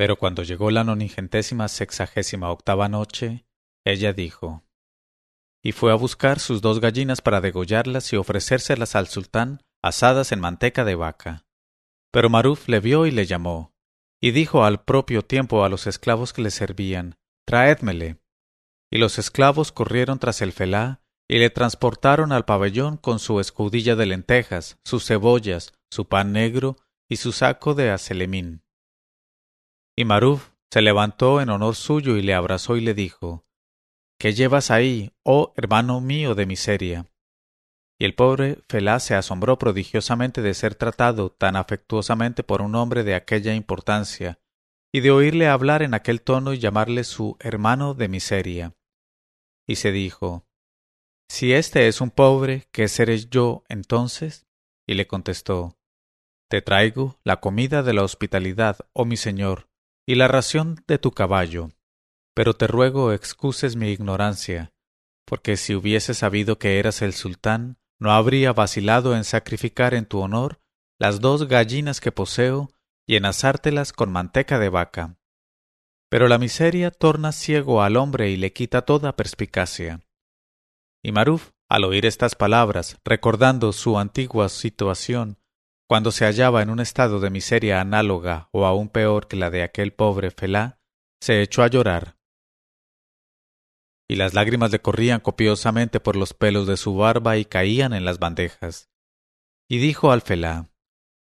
Pero cuando llegó la nonigentésima sexagésima octava noche, ella dijo, y fue a buscar sus dos gallinas para degollarlas y ofrecérselas al sultán asadas en manteca de vaca. Pero Maruf le vio y le llamó, y dijo al propio tiempo a los esclavos que le servían, Traédmele. Y los esclavos corrieron tras el felá y le transportaron al pabellón con su escudilla de lentejas, sus cebollas, su pan negro y su saco de aselemín. Y Maruf se levantó en honor suyo y le abrazó y le dijo, ¿Qué llevas ahí, oh hermano mío de miseria? Y el pobre Felá se asombró prodigiosamente de ser tratado tan afectuosamente por un hombre de aquella importancia, y de oírle hablar en aquel tono y llamarle su hermano de miseria. Y se dijo, Si este es un pobre, ¿qué seré yo entonces? Y le contestó, Te traigo la comida de la hospitalidad, oh mi señor, y la ración de tu caballo pero te ruego excuses mi ignorancia, porque si hubiese sabido que eras el sultán, no habría vacilado en sacrificar en tu honor las dos gallinas que poseo y en asártelas con manteca de vaca. Pero la miseria torna ciego al hombre y le quita toda perspicacia. Y Maruf, al oír estas palabras, recordando su antigua situación, cuando se hallaba en un estado de miseria análoga o aún peor que la de aquel pobre Felá, se echó a llorar y las lágrimas le corrían copiosamente por los pelos de su barba y caían en las bandejas. Y dijo al Felá,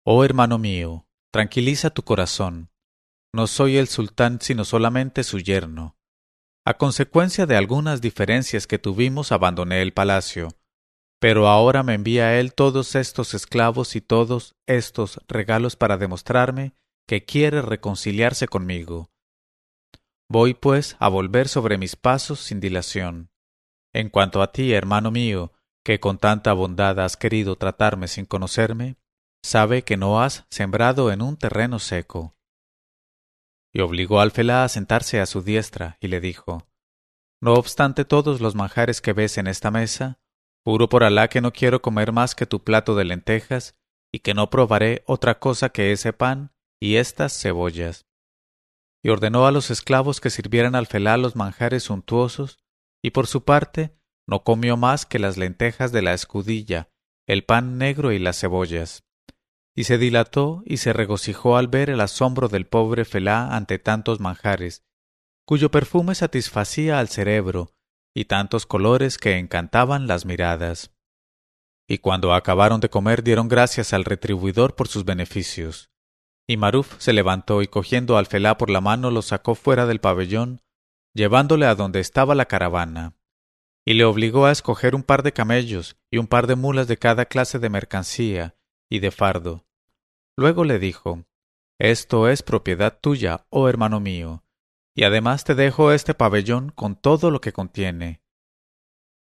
Oh hermano mío, tranquiliza tu corazón. No soy el sultán sino solamente su yerno. A consecuencia de algunas diferencias que tuvimos abandoné el palacio, pero ahora me envía él todos estos esclavos y todos estos regalos para demostrarme que quiere reconciliarse conmigo Voy, pues, a volver sobre mis pasos sin dilación. En cuanto a ti, hermano mío, que con tanta bondad has querido tratarme sin conocerme, sabe que no has sembrado en un terreno seco. Y obligó al Felá a sentarse a su diestra, y le dijo No obstante todos los manjares que ves en esta mesa, juro por Alá que no quiero comer más que tu plato de lentejas, y que no probaré otra cosa que ese pan y estas cebollas y ordenó a los esclavos que sirvieran al felá los manjares suntuosos, y por su parte no comió más que las lentejas de la escudilla, el pan negro y las cebollas. Y se dilató y se regocijó al ver el asombro del pobre felá ante tantos manjares, cuyo perfume satisfacía al cerebro, y tantos colores que encantaban las miradas. Y cuando acabaron de comer dieron gracias al retribuidor por sus beneficios. Y Maruf se levantó y cogiendo al Felá por la mano lo sacó fuera del pabellón, llevándole a donde estaba la caravana, y le obligó a escoger un par de camellos y un par de mulas de cada clase de mercancía y de fardo. Luego le dijo Esto es propiedad tuya, oh hermano mío, y además te dejo este pabellón con todo lo que contiene.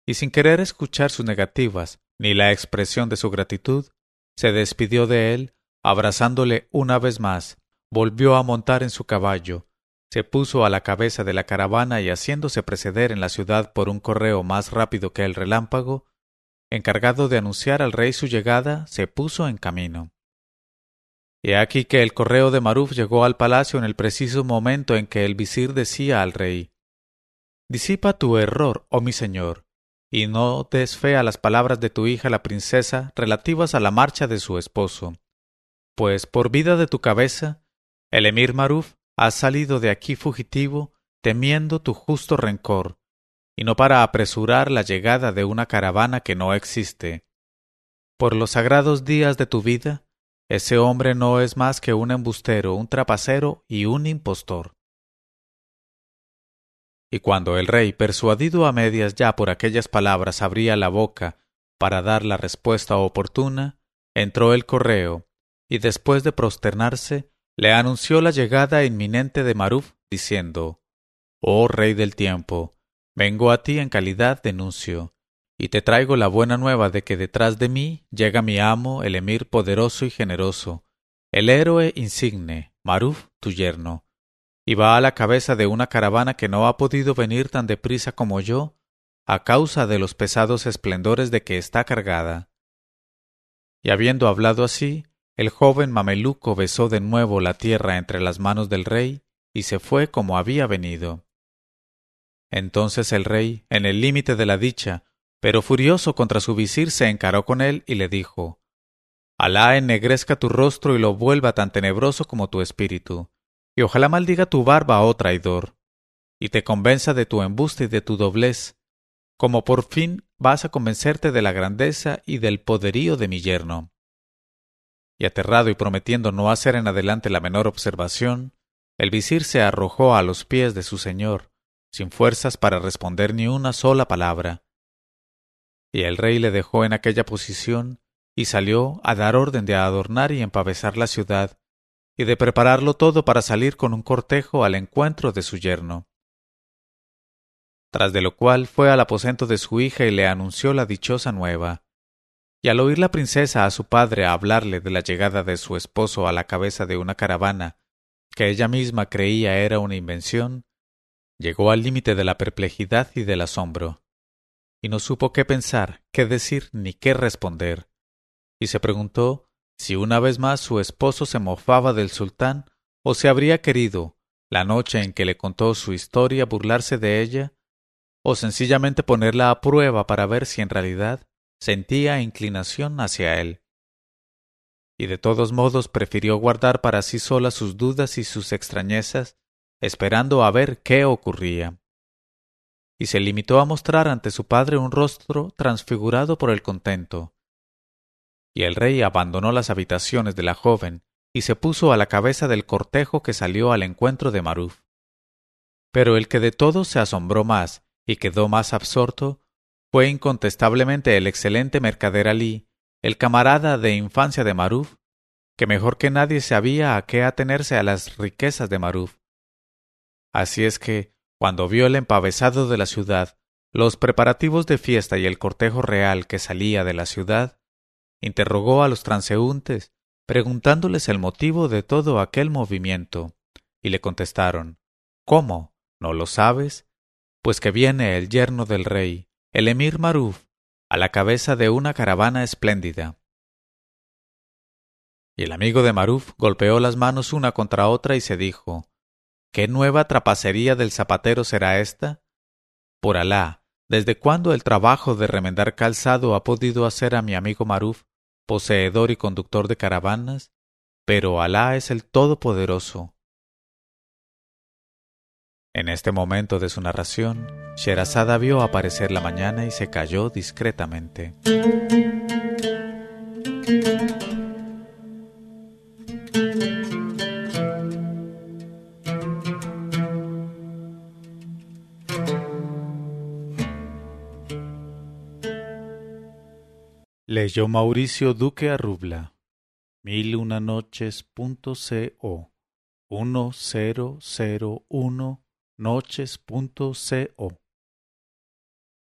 Y sin querer escuchar sus negativas ni la expresión de su gratitud, se despidió de él abrazándole una vez más, volvió a montar en su caballo, se puso a la cabeza de la caravana y haciéndose preceder en la ciudad por un correo más rápido que el relámpago, encargado de anunciar al rey su llegada, se puso en camino. Y aquí que el correo de Maruf llegó al palacio en el preciso momento en que el visir decía al rey Disipa tu error, oh mi señor, y no des fe a las palabras de tu hija la princesa relativas a la marcha de su esposo pues por vida de tu cabeza, el emir Maruf ha salido de aquí fugitivo, temiendo tu justo rencor, y no para apresurar la llegada de una caravana que no existe. Por los sagrados días de tu vida, ese hombre no es más que un embustero, un trapacero y un impostor. Y cuando el rey, persuadido a medias ya por aquellas palabras, abría la boca para dar la respuesta oportuna, entró el correo, y después de prosternarse, le anunció la llegada inminente de Maruf, diciendo Oh rey del tiempo, vengo a ti en calidad de nuncio, y te traigo la buena nueva de que detrás de mí llega mi amo, el emir poderoso y generoso, el héroe insigne, Maruf, tu yerno, y va a la cabeza de una caravana que no ha podido venir tan deprisa como yo, a causa de los pesados esplendores de que está cargada. Y habiendo hablado así, el joven mameluco besó de nuevo la tierra entre las manos del rey y se fue como había venido. Entonces el rey, en el límite de la dicha, pero furioso contra su visir, se encaró con él y le dijo Alá ennegrezca tu rostro y lo vuelva tan tenebroso como tu espíritu, y ojalá maldiga tu barba, oh traidor, y te convenza de tu embuste y de tu doblez, como por fin vas a convencerte de la grandeza y del poderío de mi yerno. Y aterrado y prometiendo no hacer en adelante la menor observación, el visir se arrojó a los pies de su señor, sin fuerzas para responder ni una sola palabra. Y el rey le dejó en aquella posición y salió a dar orden de adornar y empavesar la ciudad, y de prepararlo todo para salir con un cortejo al encuentro de su yerno. Tras de lo cual fue al aposento de su hija y le anunció la dichosa nueva. Y al oír la princesa a su padre hablarle de la llegada de su esposo a la cabeza de una caravana, que ella misma creía era una invención, llegó al límite de la perplejidad y del asombro, y no supo qué pensar, qué decir ni qué responder, y se preguntó si una vez más su esposo se mofaba del sultán o si habría querido, la noche en que le contó su historia, burlarse de ella, o sencillamente ponerla a prueba para ver si en realidad sentía inclinación hacia él. Y de todos modos prefirió guardar para sí sola sus dudas y sus extrañezas, esperando a ver qué ocurría. Y se limitó a mostrar ante su padre un rostro transfigurado por el contento, y el rey abandonó las habitaciones de la joven y se puso a la cabeza del cortejo que salió al encuentro de Maruf. Pero el que de todos se asombró más y quedó más absorto fue incontestablemente el excelente mercader Alí, el camarada de infancia de Maruf, que mejor que nadie sabía a qué atenerse a las riquezas de Maruf. Así es que, cuando vio el empavesado de la ciudad, los preparativos de fiesta y el cortejo real que salía de la ciudad, interrogó a los transeúntes, preguntándoles el motivo de todo aquel movimiento, y le contestaron ¿Cómo? ¿No lo sabes? Pues que viene el yerno del rey, el emir Maruf, a la cabeza de una caravana espléndida. Y el amigo de Maruf golpeó las manos una contra otra y se dijo ¿Qué nueva trapacería del zapatero será esta? Por Alá, ¿desde cuándo el trabajo de remendar calzado ha podido hacer a mi amigo Maruf poseedor y conductor de caravanas, pero Alá es el Todopoderoso. En este momento de su narración, Sherazada vio aparecer la mañana y se calló discretamente. Leyó Mauricio Duque Arrubla. Mil una noches co. Uno cero cero uno noches co.